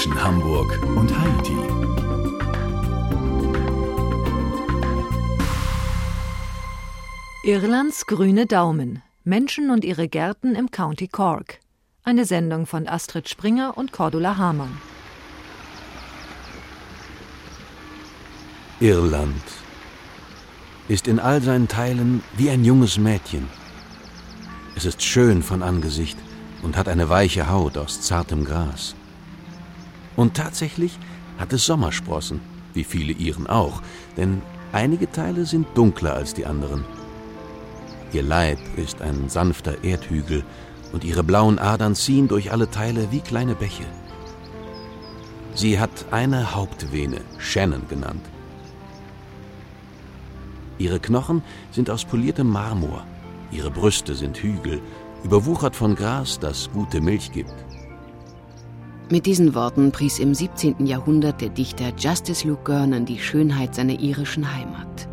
zwischen Hamburg und Haiti. Irlands grüne Daumen. Menschen und ihre Gärten im County Cork. Eine Sendung von Astrid Springer und Cordula Hamann. Irland ist in all seinen Teilen wie ein junges Mädchen. Es ist schön von Angesicht und hat eine weiche Haut aus zartem Gras. Und tatsächlich hat es Sommersprossen, wie viele Iren auch, denn einige Teile sind dunkler als die anderen. Ihr Leib ist ein sanfter Erdhügel und ihre blauen Adern ziehen durch alle Teile wie kleine Bäche. Sie hat eine Hauptvene, Shannon genannt. Ihre Knochen sind aus poliertem Marmor, ihre Brüste sind Hügel, überwuchert von Gras, das gute Milch gibt. Mit diesen Worten pries im 17. Jahrhundert der Dichter Justice Luke Gernon die Schönheit seiner irischen Heimat.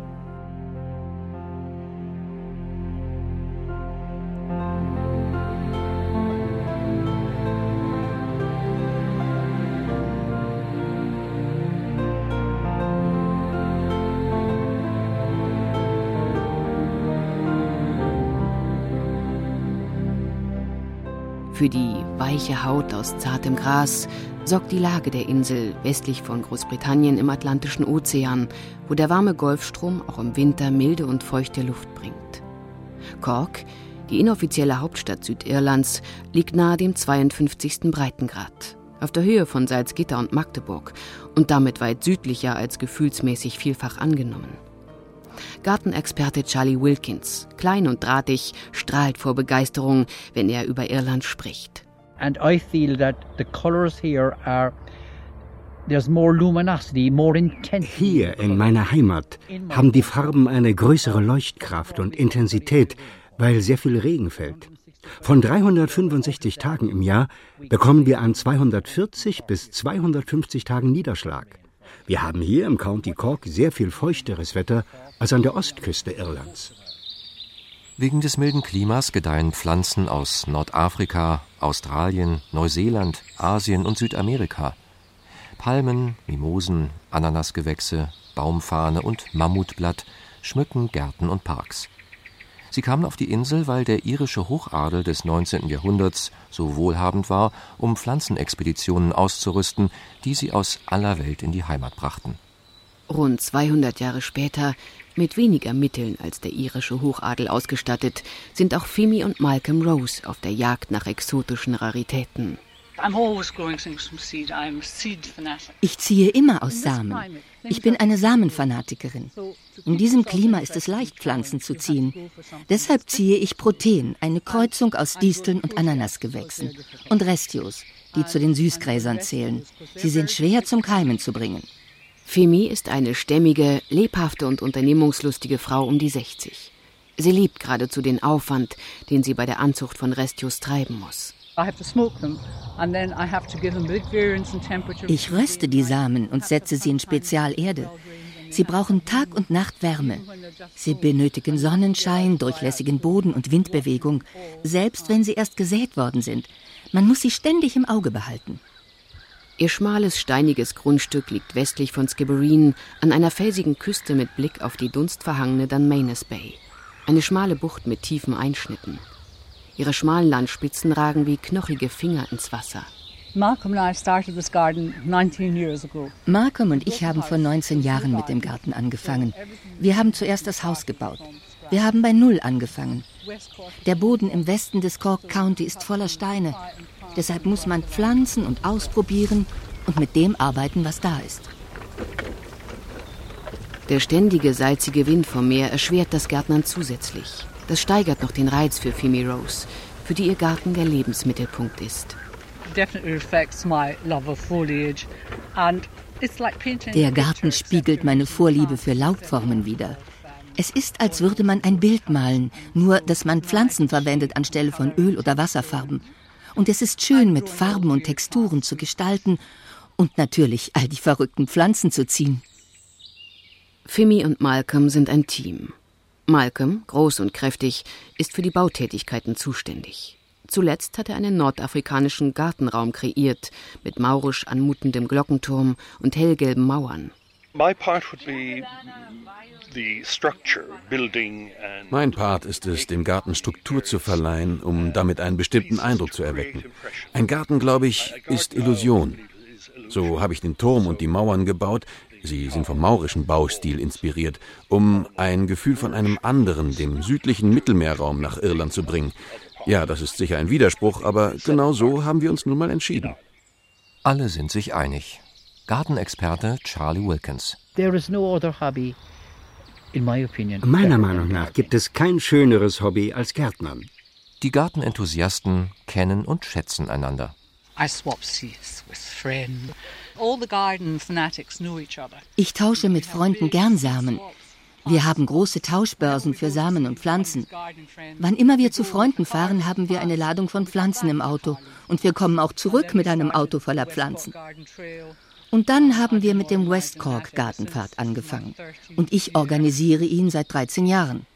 Weiche Haut aus zartem Gras sorgt die Lage der Insel westlich von Großbritannien im Atlantischen Ozean, wo der warme Golfstrom auch im Winter milde und feuchte Luft bringt. Cork, die inoffizielle Hauptstadt Südirlands, liegt nahe dem 52. Breitengrad, auf der Höhe von Salzgitter und Magdeburg und damit weit südlicher als gefühlsmäßig vielfach angenommen. Gartenexperte Charlie Wilkins, klein und drahtig, strahlt vor Begeisterung, wenn er über Irland spricht. And I feel that the colors here are Hier in meiner Heimat haben die Farben eine größere Leuchtkraft und Intensität, weil sehr viel Regen fällt. Von 365 Tagen im Jahr bekommen wir an 240 bis 250 Tagen Niederschlag. Wir haben hier im County Cork sehr viel feuchteres Wetter als an der Ostküste Irlands. Wegen des milden Klimas gedeihen Pflanzen aus Nordafrika, Australien, Neuseeland, Asien und Südamerika. Palmen, Mimosen, Ananasgewächse, Baumfahne und Mammutblatt schmücken Gärten und Parks. Sie kamen auf die Insel, weil der irische Hochadel des 19. Jahrhunderts so wohlhabend war, um Pflanzenexpeditionen auszurüsten, die sie aus aller Welt in die Heimat brachten. Rund 200 Jahre später, mit weniger Mitteln als der irische Hochadel ausgestattet, sind auch Fimi und Malcolm Rose auf der Jagd nach exotischen Raritäten. Ich ziehe immer aus Samen. Ich bin eine Samenfanatikerin. In diesem Klima ist es leicht, Pflanzen zu ziehen. Deshalb ziehe ich Protein, eine Kreuzung aus Disteln und Ananasgewächsen. Und Restios, die zu den Süßgräsern zählen. Sie sind schwer zum Keimen zu bringen. Femi ist eine stämmige, lebhafte und unternehmungslustige Frau um die 60. Sie liebt geradezu den Aufwand, den sie bei der Anzucht von Restios treiben muss. Ich röste die Samen und setze sie in Spezialerde. Sie brauchen Tag und Nacht Wärme. Sie benötigen Sonnenschein, durchlässigen Boden und Windbewegung, selbst wenn sie erst gesät worden sind. Man muss sie ständig im Auge behalten. Ihr schmales, steiniges Grundstück liegt westlich von Skibbereen an einer felsigen Küste mit Blick auf die dunstverhangene Dunmanus Bay. Eine schmale Bucht mit tiefen Einschnitten. Ihre schmalen Landspitzen ragen wie knochige Finger ins Wasser. Malcolm und ich haben vor 19 Jahren mit dem Garten angefangen. Wir haben zuerst das Haus gebaut. Wir haben bei Null angefangen. Der Boden im Westen des Cork County ist voller Steine. Deshalb muss man pflanzen und ausprobieren und mit dem arbeiten, was da ist. Der ständige salzige Wind vom Meer erschwert das Gärtnern zusätzlich. Das steigert noch den Reiz für Fimi Rose, für die ihr Garten der Lebensmittelpunkt ist. Der Garten spiegelt meine Vorliebe für Laubformen wider. Es ist, als würde man ein Bild malen, nur dass man Pflanzen verwendet anstelle von Öl- oder Wasserfarben. Und es ist schön, mit Farben und Texturen zu gestalten und natürlich all die verrückten Pflanzen zu ziehen. Fimi und Malcolm sind ein Team. Malcolm, groß und kräftig, ist für die Bautätigkeiten zuständig. Zuletzt hat er einen nordafrikanischen Gartenraum kreiert, mit maurisch anmutendem Glockenturm und hellgelben Mauern. Mein Part ist es, dem Garten Struktur zu verleihen, um damit einen bestimmten Eindruck zu erwecken. Ein Garten, glaube ich, ist Illusion. So habe ich den Turm und die Mauern gebaut, sie sind vom maurischen Baustil inspiriert, um ein Gefühl von einem anderen, dem südlichen Mittelmeerraum nach Irland zu bringen. Ja, das ist sicher ein Widerspruch, aber genau so haben wir uns nun mal entschieden. Alle sind sich einig. Gartenexperte Charlie Wilkins. Meiner Meinung nach gibt es kein schöneres Hobby als Gärtnern. Die Gartenenthusiasten kennen und schätzen einander. Ich tausche mit Freunden gern Samen. Wir haben große Tauschbörsen für Samen und Pflanzen. Wann immer wir zu Freunden fahren, haben wir eine Ladung von Pflanzen im Auto. Und wir kommen auch zurück mit einem Auto voller Pflanzen. Und dann haben wir mit dem West Cork Gartenpfad angefangen. Und ich organisiere ihn seit 13 Jahren.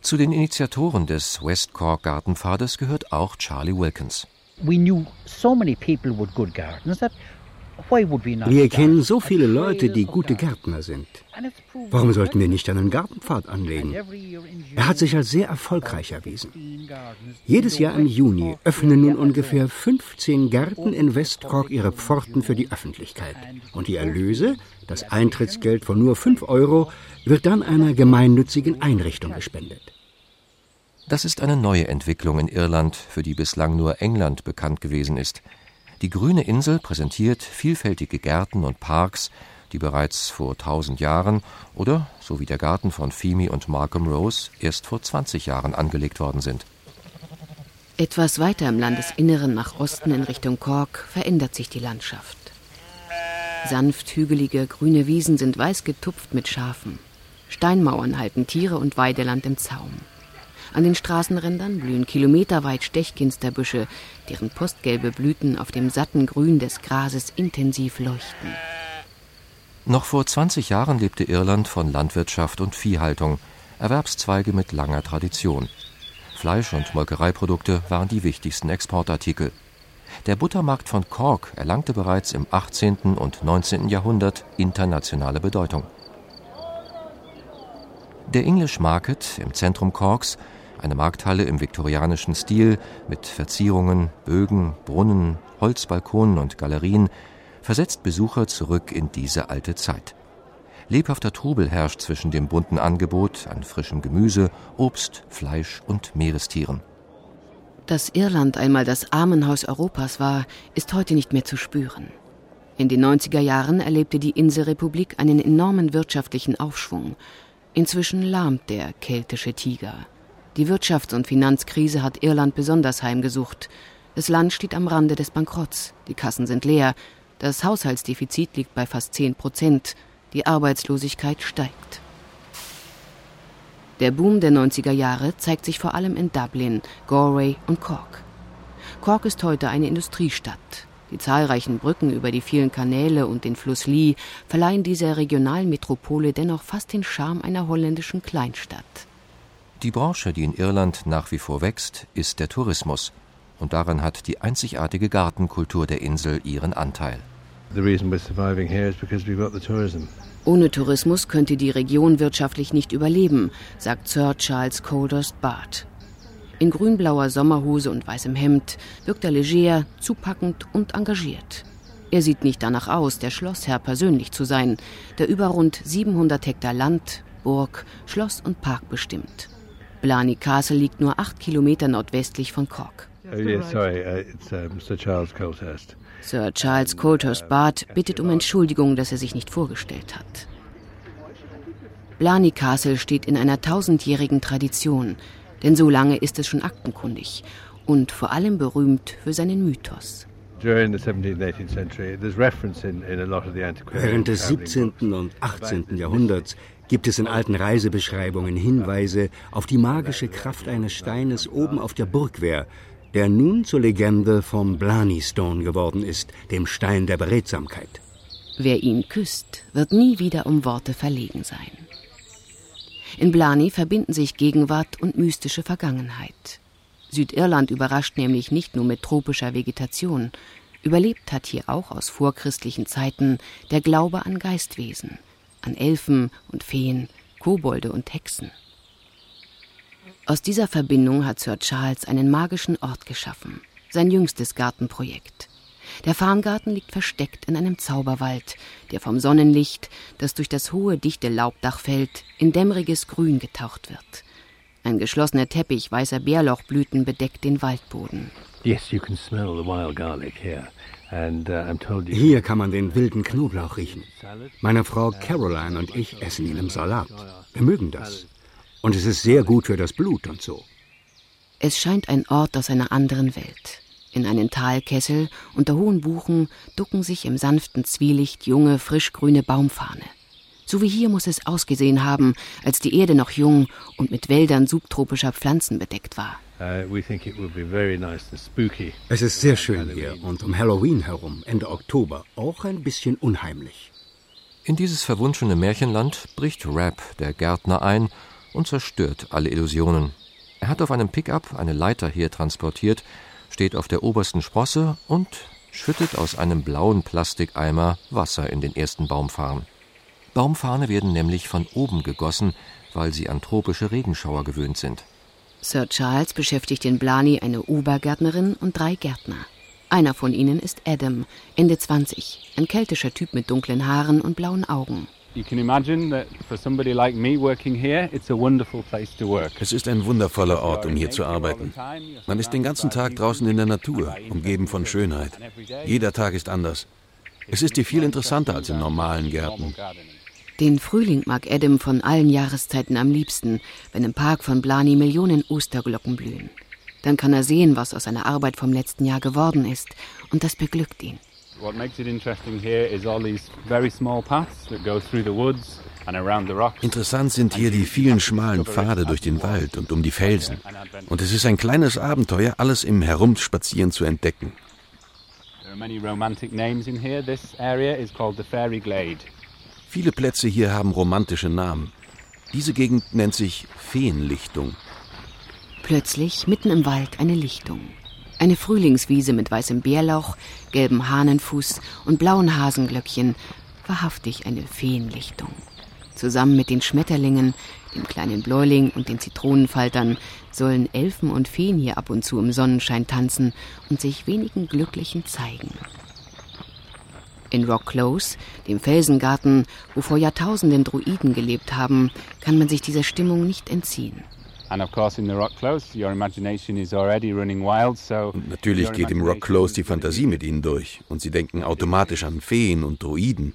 Zu den Initiatoren des West Cork Gartenpfades gehört auch Charlie Wilkins. Wir kennen so viele Leute, die gute Gärtner sind. Warum sollten wir nicht einen Gartenpfad anlegen? Er hat sich als sehr erfolgreich erwiesen. Jedes Jahr im Juni öffnen nun ungefähr 15 Gärten in Westcork ihre Pforten für die Öffentlichkeit. Und die Erlöse, das Eintrittsgeld von nur 5 Euro, wird dann einer gemeinnützigen Einrichtung gespendet. Das ist eine neue Entwicklung in Irland, für die bislang nur England bekannt gewesen ist. Die grüne Insel präsentiert vielfältige Gärten und Parks, die bereits vor 1000 Jahren oder, so wie der Garten von Feemy und Markham Rose, erst vor 20 Jahren angelegt worden sind. Etwas weiter im Landesinneren nach Osten in Richtung Cork verändert sich die Landschaft. Sanft hügelige grüne Wiesen sind weiß getupft mit Schafen. Steinmauern halten Tiere und Weideland im Zaum. An den Straßenrändern blühen kilometerweit Stechkinsterbüsche, deren postgelbe Blüten auf dem satten Grün des Grases intensiv leuchten. Noch vor 20 Jahren lebte Irland von Landwirtschaft und Viehhaltung, Erwerbszweige mit langer Tradition. Fleisch- und Molkereiprodukte waren die wichtigsten Exportartikel. Der Buttermarkt von Cork erlangte bereits im 18. und 19. Jahrhundert internationale Bedeutung. Der English Market im Zentrum Corks eine Markthalle im viktorianischen Stil mit Verzierungen, Bögen, Brunnen, Holzbalkonen und Galerien versetzt Besucher zurück in diese alte Zeit. Lebhafter Trubel herrscht zwischen dem bunten Angebot an frischem Gemüse, Obst, Fleisch und Meerestieren. Dass Irland einmal das Armenhaus Europas war, ist heute nicht mehr zu spüren. In den 90er Jahren erlebte die Inselrepublik einen enormen wirtschaftlichen Aufschwung. Inzwischen lahmt der keltische Tiger. Die Wirtschafts- und Finanzkrise hat Irland besonders heimgesucht. Das Land steht am Rande des Bankrotts. Die Kassen sind leer. Das Haushaltsdefizit liegt bei fast 10 Prozent. Die Arbeitslosigkeit steigt. Der Boom der 90er Jahre zeigt sich vor allem in Dublin, Galway und Cork. Cork ist heute eine Industriestadt. Die zahlreichen Brücken über die vielen Kanäle und den Fluss Lee verleihen dieser regionalen Metropole dennoch fast den Charme einer holländischen Kleinstadt. Die Branche, die in Irland nach wie vor wächst, ist der Tourismus. Und daran hat die einzigartige Gartenkultur der Insel ihren Anteil. Ohne Tourismus könnte die Region wirtschaftlich nicht überleben, sagt Sir Charles Coldhurst Bart. In grünblauer Sommerhose und weißem Hemd wirkt er leger, zupackend und engagiert. Er sieht nicht danach aus, der Schlossherr persönlich zu sein, der über rund 700 Hektar Land, Burg, Schloss und Park bestimmt. Blarney Castle liegt nur acht Kilometer nordwestlich von Cork. Oh, sorry, uh, it's um, Sir Charles Colthurst. Sir Charles Colthurst Bart bittet um Entschuldigung, dass er sich nicht vorgestellt hat. Blarney Castle steht in einer tausendjährigen Tradition, denn so lange ist es schon aktenkundig und vor allem berühmt für seinen Mythos. Während des 17. und 18. Jahrhunderts gibt es in alten Reisebeschreibungen Hinweise auf die magische Kraft eines Steines oben auf der Burgwehr, der nun zur Legende vom Blarney Stone geworden ist, dem Stein der Beredsamkeit. Wer ihn küsst, wird nie wieder um Worte verlegen sein. In Blarney verbinden sich Gegenwart und mystische Vergangenheit. Südirland überrascht nämlich nicht nur mit tropischer Vegetation. Überlebt hat hier auch aus vorchristlichen Zeiten der Glaube an Geistwesen, an Elfen und Feen, Kobolde und Hexen. Aus dieser Verbindung hat Sir Charles einen magischen Ort geschaffen, sein jüngstes Gartenprojekt. Der Farngarten liegt versteckt in einem Zauberwald, der vom Sonnenlicht, das durch das hohe, dichte Laubdach fällt, in dämmeriges Grün getaucht wird. Ein geschlossener Teppich weißer Bärlauchblüten bedeckt den Waldboden. Yes, you can smell the wild garlic here. Uh, Hier kann man den wilden Knoblauch riechen. Meine Frau Caroline und ich essen ihn im Salat. Wir mögen das. Und es ist sehr gut für das Blut und so. Es scheint ein Ort aus einer anderen Welt. In einen Talkessel unter hohen Buchen ducken sich im sanften Zwielicht junge, frischgrüne Baumfahne. So wie hier muss es ausgesehen haben, als die Erde noch jung und mit Wäldern subtropischer Pflanzen bedeckt war. Uh, we think it will be very nice and spooky. Es ist sehr schön hier und um Halloween herum, Ende Oktober, auch ein bisschen unheimlich. In dieses verwunschene Märchenland bricht Rap, der Gärtner, ein und zerstört alle Illusionen. Er hat auf einem Pickup eine Leiter hier transportiert, steht auf der obersten Sprosse und schüttet aus einem blauen Plastikeimer Wasser in den ersten Baumfarn. Baumfarne werden nämlich von oben gegossen, weil sie an tropische Regenschauer gewöhnt sind. Sir Charles beschäftigt in Blarney eine Obergärtnerin und drei Gärtner. Einer von ihnen ist Adam, Ende 20, ein keltischer Typ mit dunklen Haaren und blauen Augen. You can imagine that for somebody like me working here, it's a wonderful place to work. Es ist ein wundervoller Ort, um hier zu arbeiten. Man ist den ganzen Tag draußen in der Natur, umgeben von Schönheit. Jeder Tag ist anders. Es ist hier viel interessanter als in normalen Gärten. Den Frühling mag Adam von allen Jahreszeiten am liebsten, wenn im Park von Blarney Millionen Osterglocken blühen. Dann kann er sehen, was aus seiner Arbeit vom letzten Jahr geworden ist, und das beglückt ihn. What makes it interesting here is all these very small paths that go through the woods and around the rocks. Interessant sind hier die vielen schmalen Pfade durch den Wald und um die Felsen. Und es ist ein kleines Abenteuer, alles im Herumspazieren zu entdecken. There are many romantic names in here. This area is called the Fairy Glade. Viele Plätze hier haben romantische Namen. Diese Gegend nennt sich Feenlichtung. Plötzlich mitten im Wald eine Lichtung. Eine Frühlingswiese mit weißem Bärlauch, gelbem Hahnenfuß und blauen Hasenglöckchen. Wahrhaftig eine Feenlichtung. Zusammen mit den Schmetterlingen, dem kleinen Bläuling und den Zitronenfaltern sollen Elfen und Feen hier ab und zu im Sonnenschein tanzen und sich wenigen Glücklichen zeigen. In Rock Close, dem Felsengarten, wo vor Jahrtausenden Druiden gelebt haben, kann man sich dieser Stimmung nicht entziehen. And of course, in the rock close, your imagination is already running wild, so. Und natürlich geht im Rock Close die Fantasie mit ihnen durch und sie denken automatisch an Feen und Druiden.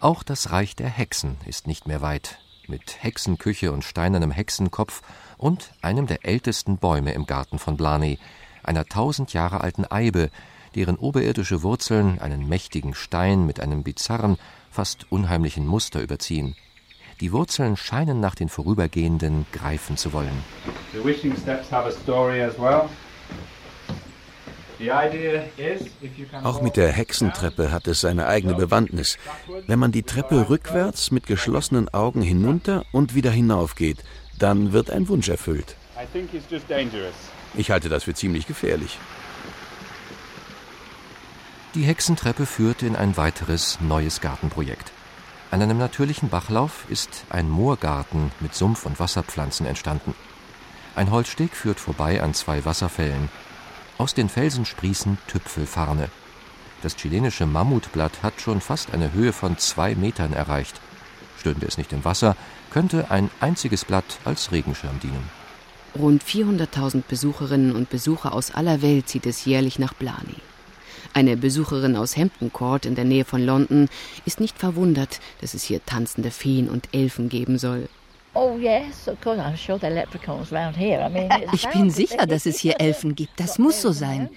Auch das Reich der Hexen ist nicht mehr weit, mit Hexenküche und steinernem Hexenkopf und einem der ältesten Bäume im Garten von Blarney, einer tausend Jahre alten Eibe, deren oberirdische Wurzeln einen mächtigen Stein mit einem bizarren, fast unheimlichen Muster überziehen. Die Wurzeln scheinen nach den Vorübergehenden greifen zu wollen. The wishing steps have a story as well. The idea is, if you can Auch mit der Hexentreppe hat es seine eigene Bewandtnis. Wenn man die Treppe rückwärts mit geschlossenen Augen hinunter und wieder hinaufgeht, dann wird ein Wunsch erfüllt. Ich halte das für ziemlich gefährlich. Die Hexentreppe führte in ein weiteres neues Gartenprojekt. An einem natürlichen Bachlauf ist ein Moorgarten mit Sumpf- und Wasserpflanzen entstanden. Ein Holzsteg führt vorbei an zwei Wasserfällen. Aus den Felsen sprießen Tüpfelfarne. Das chilenische Mammutblatt hat schon fast eine Höhe von zwei Metern erreicht. Stünde es nicht im Wasser, könnte ein einziges Blatt als Regenschirm dienen. Rund 400.000 Besucherinnen und Besucher aus aller Welt zieht es jährlich nach Blarney. Eine Besucherin aus Hampton Court in der Nähe von London ist nicht verwundert, dass es hier tanzende Feen und Elfen geben soll. Oh yes, of course. I'm sure there are leprechauns round here. I mean, it's Ich bin sicher, dass es hier Elfen gibt. Das muss so sein.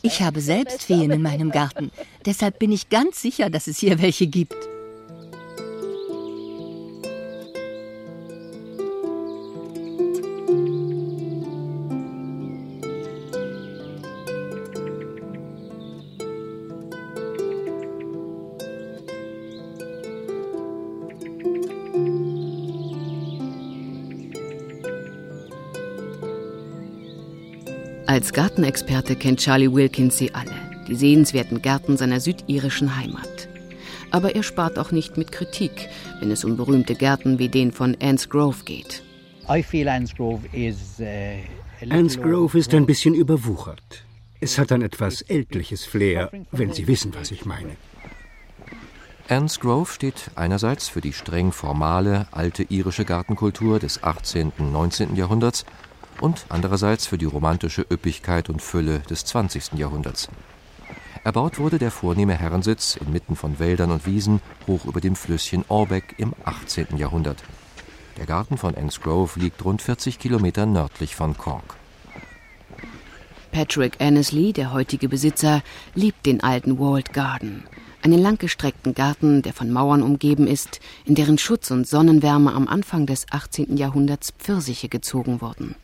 Ich habe selbst Feen in meinem Garten. Deshalb bin ich ganz sicher, dass es hier welche gibt. Als Gartenexperte kennt Charlie Wilkins sie alle, die sehenswerten Gärten seiner südirischen Heimat. Aber er spart auch nicht mit Kritik, wenn es um berühmte Gärten wie den von Anne's Grove geht. Anne's Grove, is, uh, Anne's Grove ist ein bisschen überwuchert. Es hat ein etwas ältliches Flair, wenn Sie wissen, was ich meine. Anne's Grove steht einerseits für die streng formale, alte irische Gartenkultur des 18. und 19. Jahrhunderts und andererseits für die romantische Üppigkeit und Fülle des 20. Jahrhunderts. Erbaut wurde der vornehme Herrensitz inmitten von Wäldern und Wiesen hoch über dem Flüsschen Orbeck im 18. Jahrhundert. Der Garten von Anne's Grove liegt rund 40 Kilometer nördlich von Cork. Patrick Annesley, der heutige Besitzer, liebt den alten Walled Garden, einen langgestreckten Garten, der von Mauern umgeben ist, in deren Schutz und Sonnenwärme am Anfang des 18. Jahrhunderts Pfirsiche gezogen wurden.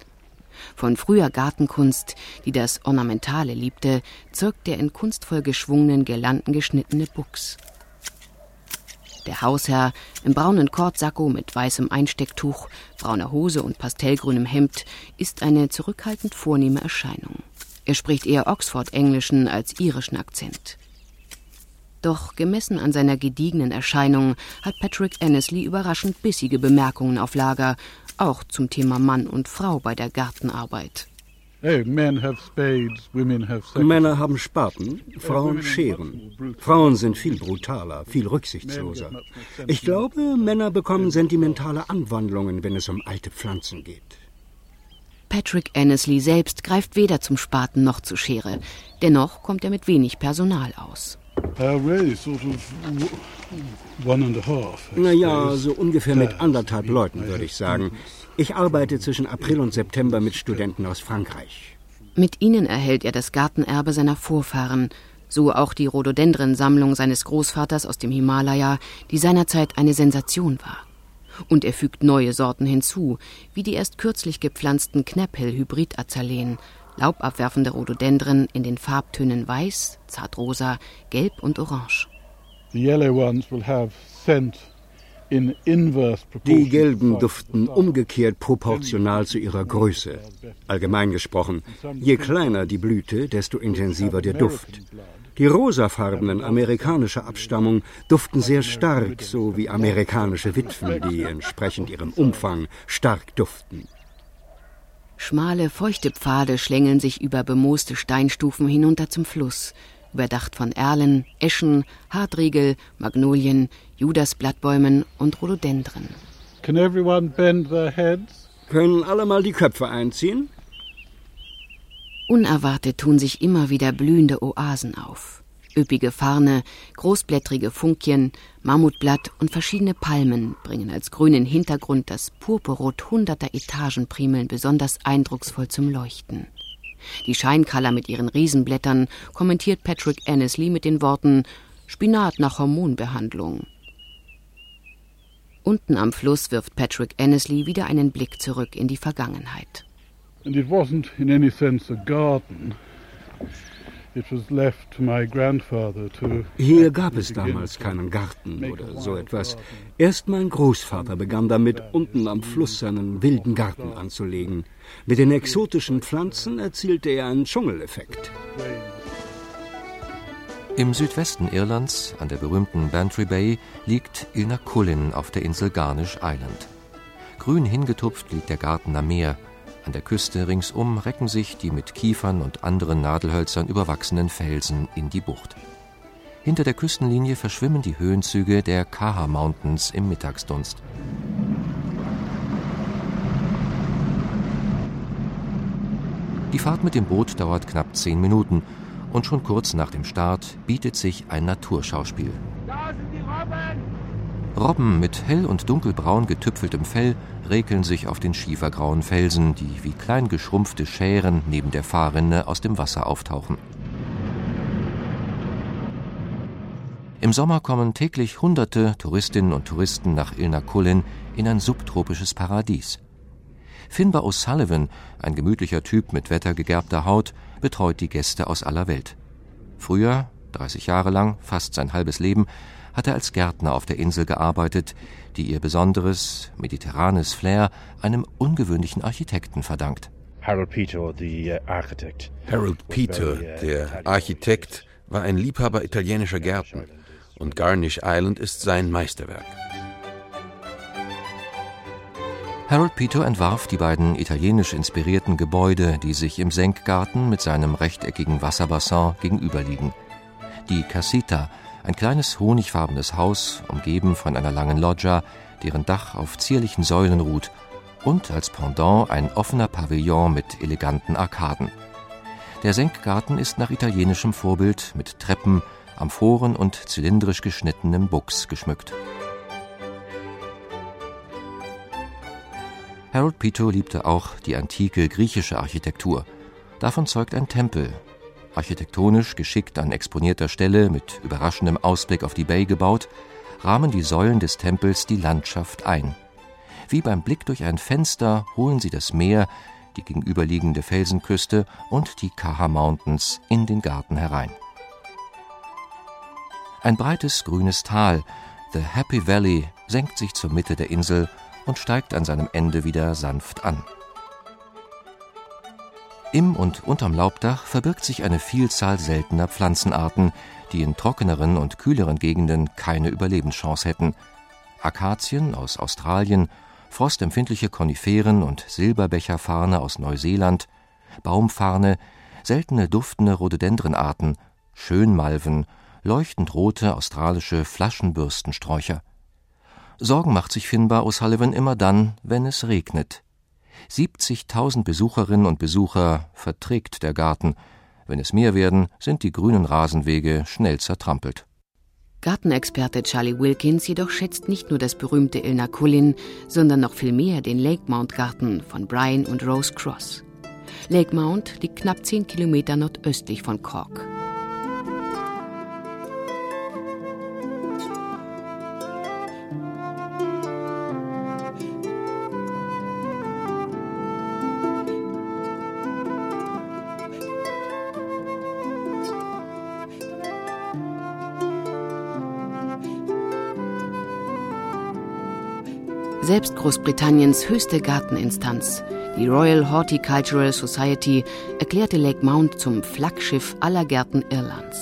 Von früher Gartenkunst, die das Ornamentale liebte, zeugt der in kunstvoll geschwungenen Girlanden geschnittene Buchs. Der Hausherr im braunen Kordsacko mit weißem Einstecktuch, brauner Hose und pastellgrünem Hemd ist eine zurückhaltend vornehme Erscheinung. Er spricht eher Oxford-englischen als irischen Akzent. Doch gemessen an seiner gediegenen Erscheinung hat Patrick Annesley überraschend bissige Bemerkungen auf Lager auch zum Thema Mann und Frau bei der Gartenarbeit. Männer haben Spaten, Frauen Scheren. Frauen sind viel brutaler, viel rücksichtsloser. Ich glaube, Männer bekommen sentimentale Anwandlungen, wenn es um alte Pflanzen geht. Patrick Annesley selbst greift weder zum Spaten noch zur Schere. Dennoch kommt er mit wenig Personal aus. Uh, naja, so ungefähr mit anderthalb Leuten, würde ich sagen. Ich arbeite zwischen April und September mit Studenten aus Frankreich. Mit ihnen erhält er das Gartenerbe seiner Vorfahren, so auch die Rhododendrensammlung seines Großvaters aus dem Himalaya, die seinerzeit eine Sensation war. Und er fügt neue Sorten hinzu, wie die erst kürzlich gepflanzten Knäppel-Hybridazaleen, laubabwerfende Rhododendren in den Farbtönen Weiß, Zartrosa, Gelb und Orange. Die gelben duften umgekehrt proportional zu ihrer Größe. Allgemein gesprochen, je kleiner die Blüte, desto intensiver der Duft. Die rosafarbenen amerikanischer Abstammung duften sehr stark, so wie amerikanische Witwen, die entsprechend ihrem Umfang stark duften. Schmale, feuchte Pfade schlängeln sich über bemooste Steinstufen hinunter zum Fluss, überdacht von Erlen, Eschen, Hartriegel, Magnolien, Judasblattbäumen und Rhododendren. Können alle mal die Köpfe einziehen? Unerwartet tun sich immer wieder blühende Oasen auf üppige Farne, großblättrige Funkien, Mammutblatt und verschiedene Palmen bringen als grünen Hintergrund das Purpurrot hunderter Etagenprimeln besonders eindrucksvoll zum Leuchten. Die Scheinkaller mit ihren Riesenblättern kommentiert Patrick Annesley mit den Worten Spinat nach Hormonbehandlung. Unten am Fluss wirft Patrick Annesley wieder einen Blick zurück in die Vergangenheit. And it wasn't in any sense a garden. Hier gab es damals keinen Garten oder so etwas. Erst mein Großvater begann damit, unten am Fluss seinen wilden Garten anzulegen. Mit den exotischen Pflanzen erzielte er einen Dschungeleffekt. Im Südwesten Irlands, an der berühmten Bantry Bay, liegt Ilnacullin auf der Insel Garnish Island. Grün hingetupft liegt der Garten am Meer, an der Küste ringsum recken sich die mit Kiefern und anderen Nadelhölzern überwachsenen Felsen in die Bucht. Hinter der Küstenlinie verschwimmen die Höhenzüge der Kaha Mountains im Mittagsdunst. Die Fahrt mit dem Boot dauert knapp zehn Minuten und schon kurz nach dem Start bietet sich ein Naturschauspiel. Da sind die Robben! Robben mit hell- und dunkelbraun getüpfeltem Fell rekeln sich auf den schiefergrauen Felsen, die wie klein geschrumpfte Schären neben der Fahrrinne aus dem Wasser auftauchen. Im Sommer kommen täglich hunderte Touristinnen und Touristen nach Ilnakullin in ein subtropisches Paradies. Finbar O'Sullivan, ein gemütlicher Typ mit wettergegerbter Haut, betreut die Gäste aus aller Welt. Früher, 30 Jahre lang, fast sein halbes Leben, hat er als Gärtner auf der Insel gearbeitet, die ihr besonderes, mediterranes Flair einem ungewöhnlichen Architekten verdankt. Harold Peter, the uh, architect. Harold Peter, uh, der Architekt, war ein Liebhaber italienischer Gärten und Garnish Island ist sein Meisterwerk. Harold Peter entwarf die beiden italienisch inspirierten Gebäude, die sich im Senkgarten mit seinem rechteckigen Wasserbassin gegenüberliegen. Die Casita, ein kleines honigfarbenes Haus, umgeben von einer langen Loggia, deren Dach auf zierlichen Säulen ruht, und als Pendant ein offener Pavillon mit eleganten Arkaden. Der Senkgarten ist nach italienischem Vorbild mit Treppen, Amphoren und zylindrisch geschnittenem Buchs geschmückt. Harold Pito liebte auch die antike griechische Architektur. Davon zeugt ein Tempel, architektonisch geschickt an exponierter Stelle mit überraschendem Ausblick auf die Bay gebaut, rahmen die Säulen des Tempels die Landschaft ein. Wie beim Blick durch ein Fenster holen sie das Meer, die gegenüberliegende Felsenküste und die Kaha Mountains in den Garten herein. Ein breites grünes Tal, The Happy Valley, senkt sich zur Mitte der Insel und steigt an seinem Ende wieder sanft an. Im und unterm Laubdach verbirgt sich eine Vielzahl seltener Pflanzenarten, die in trockeneren und kühleren Gegenden keine Überlebenschance hätten. Akazien aus Australien, frostempfindliche Koniferen und Silberbecherfarne aus Neuseeland, Baumfarne, seltene duftende Rhododendrenarten, Schönmalven, leuchtend rote australische Flaschenbürstensträucher. Sorgen macht sich Finbar O'Sullivan immer dann, wenn es regnet. 70.000 Besucherinnen und Besucher verträgt der Garten. Wenn es mehr werden, sind die grünen Rasenwege schnell zertrampelt. Gartenexperte Charlie Wilkins jedoch schätzt nicht nur das berühmte Ilna Kullin, sondern noch viel mehr den Lakemount Garten von Brian und Rose Cross. Lakemount liegt knapp 10 Kilometer nordöstlich von Cork. Selbst Großbritanniens höchste Garteninstanz, die Royal Horticultural Society, erklärte Lake Mount zum Flaggschiff aller Gärten Irlands.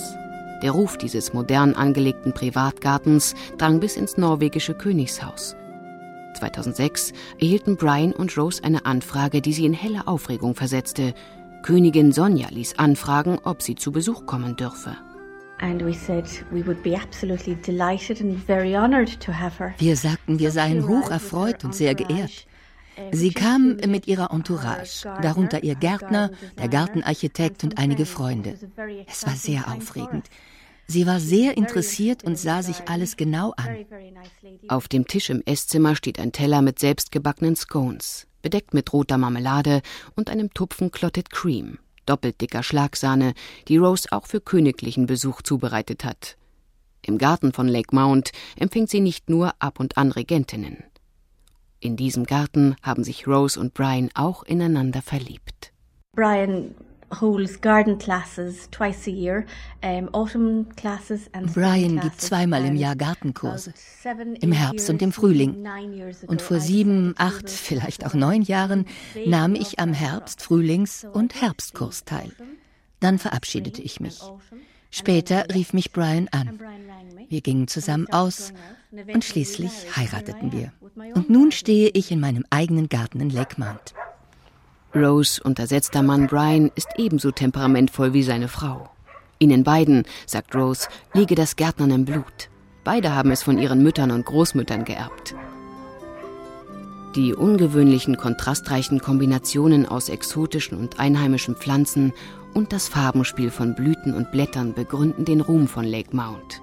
Der Ruf dieses modern angelegten Privatgartens drang bis ins norwegische Königshaus. 2006 erhielten Brian und Rose eine Anfrage, die sie in helle Aufregung versetzte. Königin Sonja ließ anfragen, ob sie zu Besuch kommen dürfe. Wir sagten, wir seien hoch erfreut und sehr geehrt. Sie kam mit ihrer Entourage, darunter ihr Gärtner, der Gartenarchitekt und einige Freunde. Es war sehr aufregend. Sie war sehr interessiert und sah sich alles genau an. Auf dem Tisch im Esszimmer steht ein Teller mit selbstgebackenen Scones, bedeckt mit roter Marmelade und einem Tupfen Clotted Cream doppelt dicker Schlagsahne, die Rose auch für königlichen Besuch zubereitet hat. Im Garten von Lake Mount empfängt sie nicht nur ab und an Regentinnen. In diesem Garten haben sich Rose und Brian auch ineinander verliebt. Brian Brian gibt zweimal im Jahr Gartenkurse, im Herbst und im Frühling. Und vor sieben, acht, vielleicht auch neun Jahren nahm ich am Herbst-, Frühlings- und Herbstkurs teil. Dann verabschiedete ich mich. Später rief mich Brian an. Wir gingen zusammen aus und schließlich heirateten wir. Und nun stehe ich in meinem eigenen Garten in Lake Mount. Rose untersetzter Mann Brian ist ebenso temperamentvoll wie seine Frau. Ihnen beiden, sagt Rose, liege das Gärtnern im Blut. Beide haben es von ihren Müttern und Großmüttern geerbt. Die ungewöhnlichen, kontrastreichen Kombinationen aus exotischen und einheimischen Pflanzen und das Farbenspiel von Blüten und Blättern begründen den Ruhm von Lake Mount.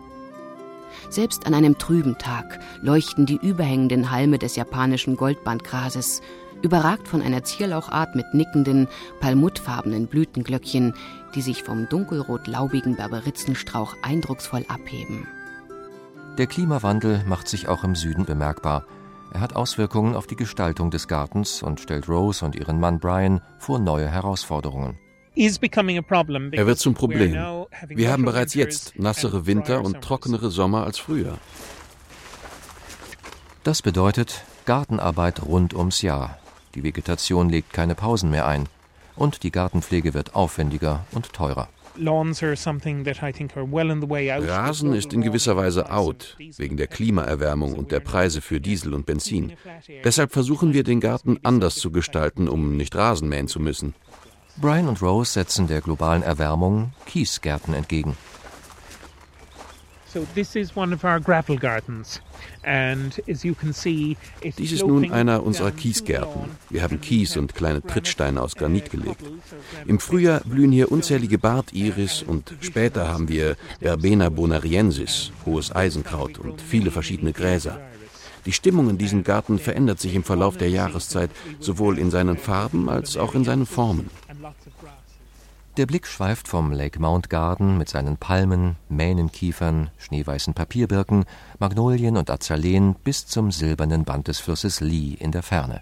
Selbst an einem trüben Tag leuchten die überhängenden Halme des japanischen Goldbandgrases überragt von einer Zierlauchart mit nickenden, palmuttfarbenen Blütenglöckchen, die sich vom dunkelrot-laubigen Berberitzenstrauch eindrucksvoll abheben. Der Klimawandel macht sich auch im Süden bemerkbar. Er hat Auswirkungen auf die Gestaltung des Gartens und stellt Rose und ihren Mann Brian vor neue Herausforderungen. Er wird zum Problem. Wir haben bereits jetzt nassere Winter und trockenere Sommer als früher. Das bedeutet Gartenarbeit rund ums Jahr. Die Vegetation legt keine Pausen mehr ein. und die Gartenpflege wird aufwendiger und teurer. Rasen ist in gewisser Weise out, wegen der Klimaerwärmung und der Preise für Diesel und Benzin. Deshalb versuchen wir, den Garten anders zu gestalten, um nicht Rasen mähen zu müssen. Brian und Rose setzen der globalen Erwärmung Kiesgärten entgegen. Dies ist nun einer unserer Kiesgärten. Wir haben Kies und kleine Trittsteine aus Granit gelegt. Im Frühjahr blühen hier unzählige Bartiris und später haben wir Verbena bonariensis, hohes Eisenkraut und viele verschiedene Gräser. Die Stimmung in diesem Garten verändert sich im Verlauf der Jahreszeit, sowohl in seinen Farben als auch in seinen Formen. Der Blick schweift vom Lake Mount Garden mit seinen Palmen, Mähnenkiefern, schneeweißen Papierbirken, Magnolien und Azaleen bis zum silbernen Band des Flusses Lee in der Ferne.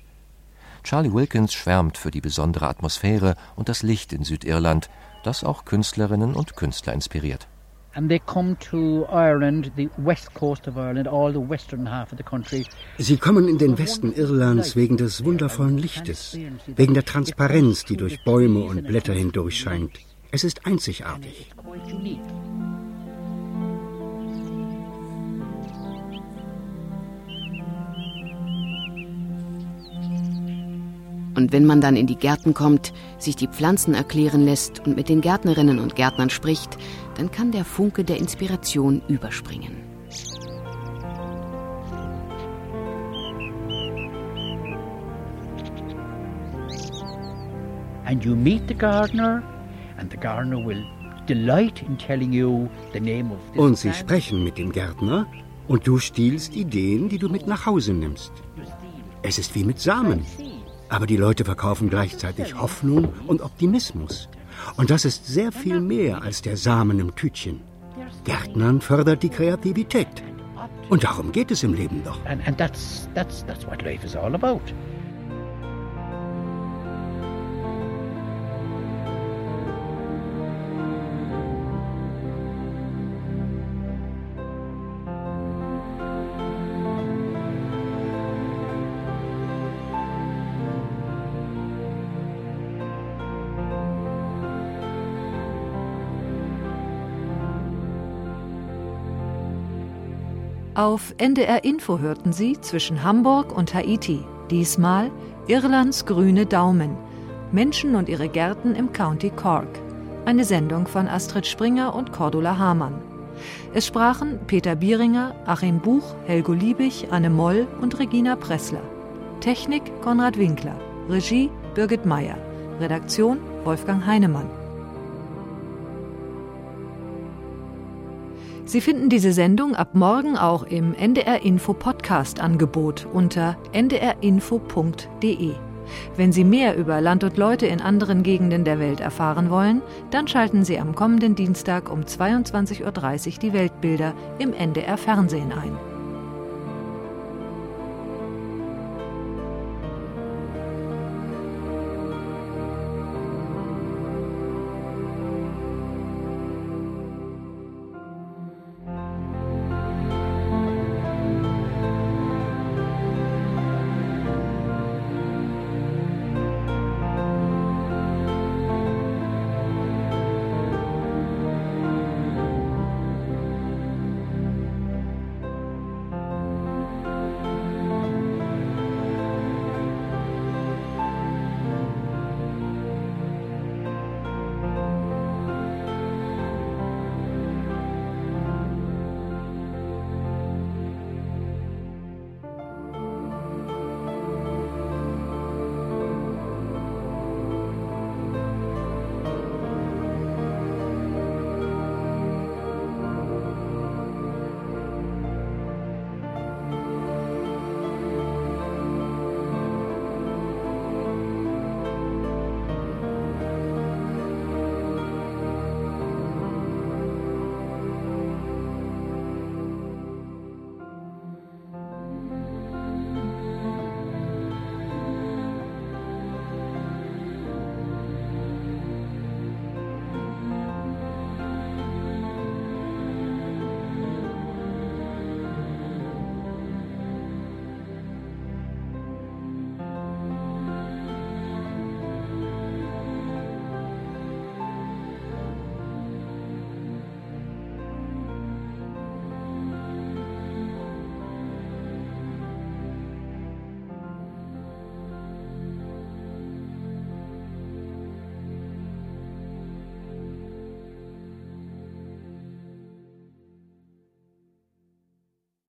Charlie Wilkins schwärmt für die besondere Atmosphäre und das Licht in Südirland, das auch Künstlerinnen und Künstler inspiriert. Sie kommen in den Westen Irlands wegen des wundervollen Lichtes, wegen der Transparenz, die durch Bäume und Blätter hindurch scheint. Es ist einzigartig. Und wenn man dann in die Gärten kommt, sich die Pflanzen erklären lässt und mit den Gärtnerinnen und Gärtnern spricht, dann kann der Funke der Inspiration überspringen. And you meet the gardener and the gardener will delight in telling you the name of this Und sie sprechen mit dem Gärtner und du stiehlst Ideen, die du mit nach Hause nimmst. Es ist wie mit Samen. Aber die Leute verkaufen gleichzeitig Hoffnung und Optimismus. Und das ist sehr viel mehr als der Samen im Tütchen. Gärtnern fördert die Kreativität. Und darum geht es im Leben doch. And, and that's, that's, that's what life is all about. Auf NDR Info hörten Sie zwischen Hamburg und Haiti. Diesmal Irlands grüne Daumen. Menschen und ihre Gärten im County Cork. Eine Sendung von Astrid Springer und Cordula Hamann. Es sprachen Peter Bieringer, Achim Buch, Helgo Liebig, Anne Moll und Regina Pressler. Technik Konrad Winkler. Regie Birgit Meyer. Redaktion Wolfgang Heinemann. Sie finden diese Sendung ab morgen auch im NDR Info Podcast Angebot unter ndrinfo.de. Wenn Sie mehr über Land und Leute in anderen Gegenden der Welt erfahren wollen, dann schalten Sie am kommenden Dienstag um 22.30 Uhr die Weltbilder im NDR Fernsehen ein.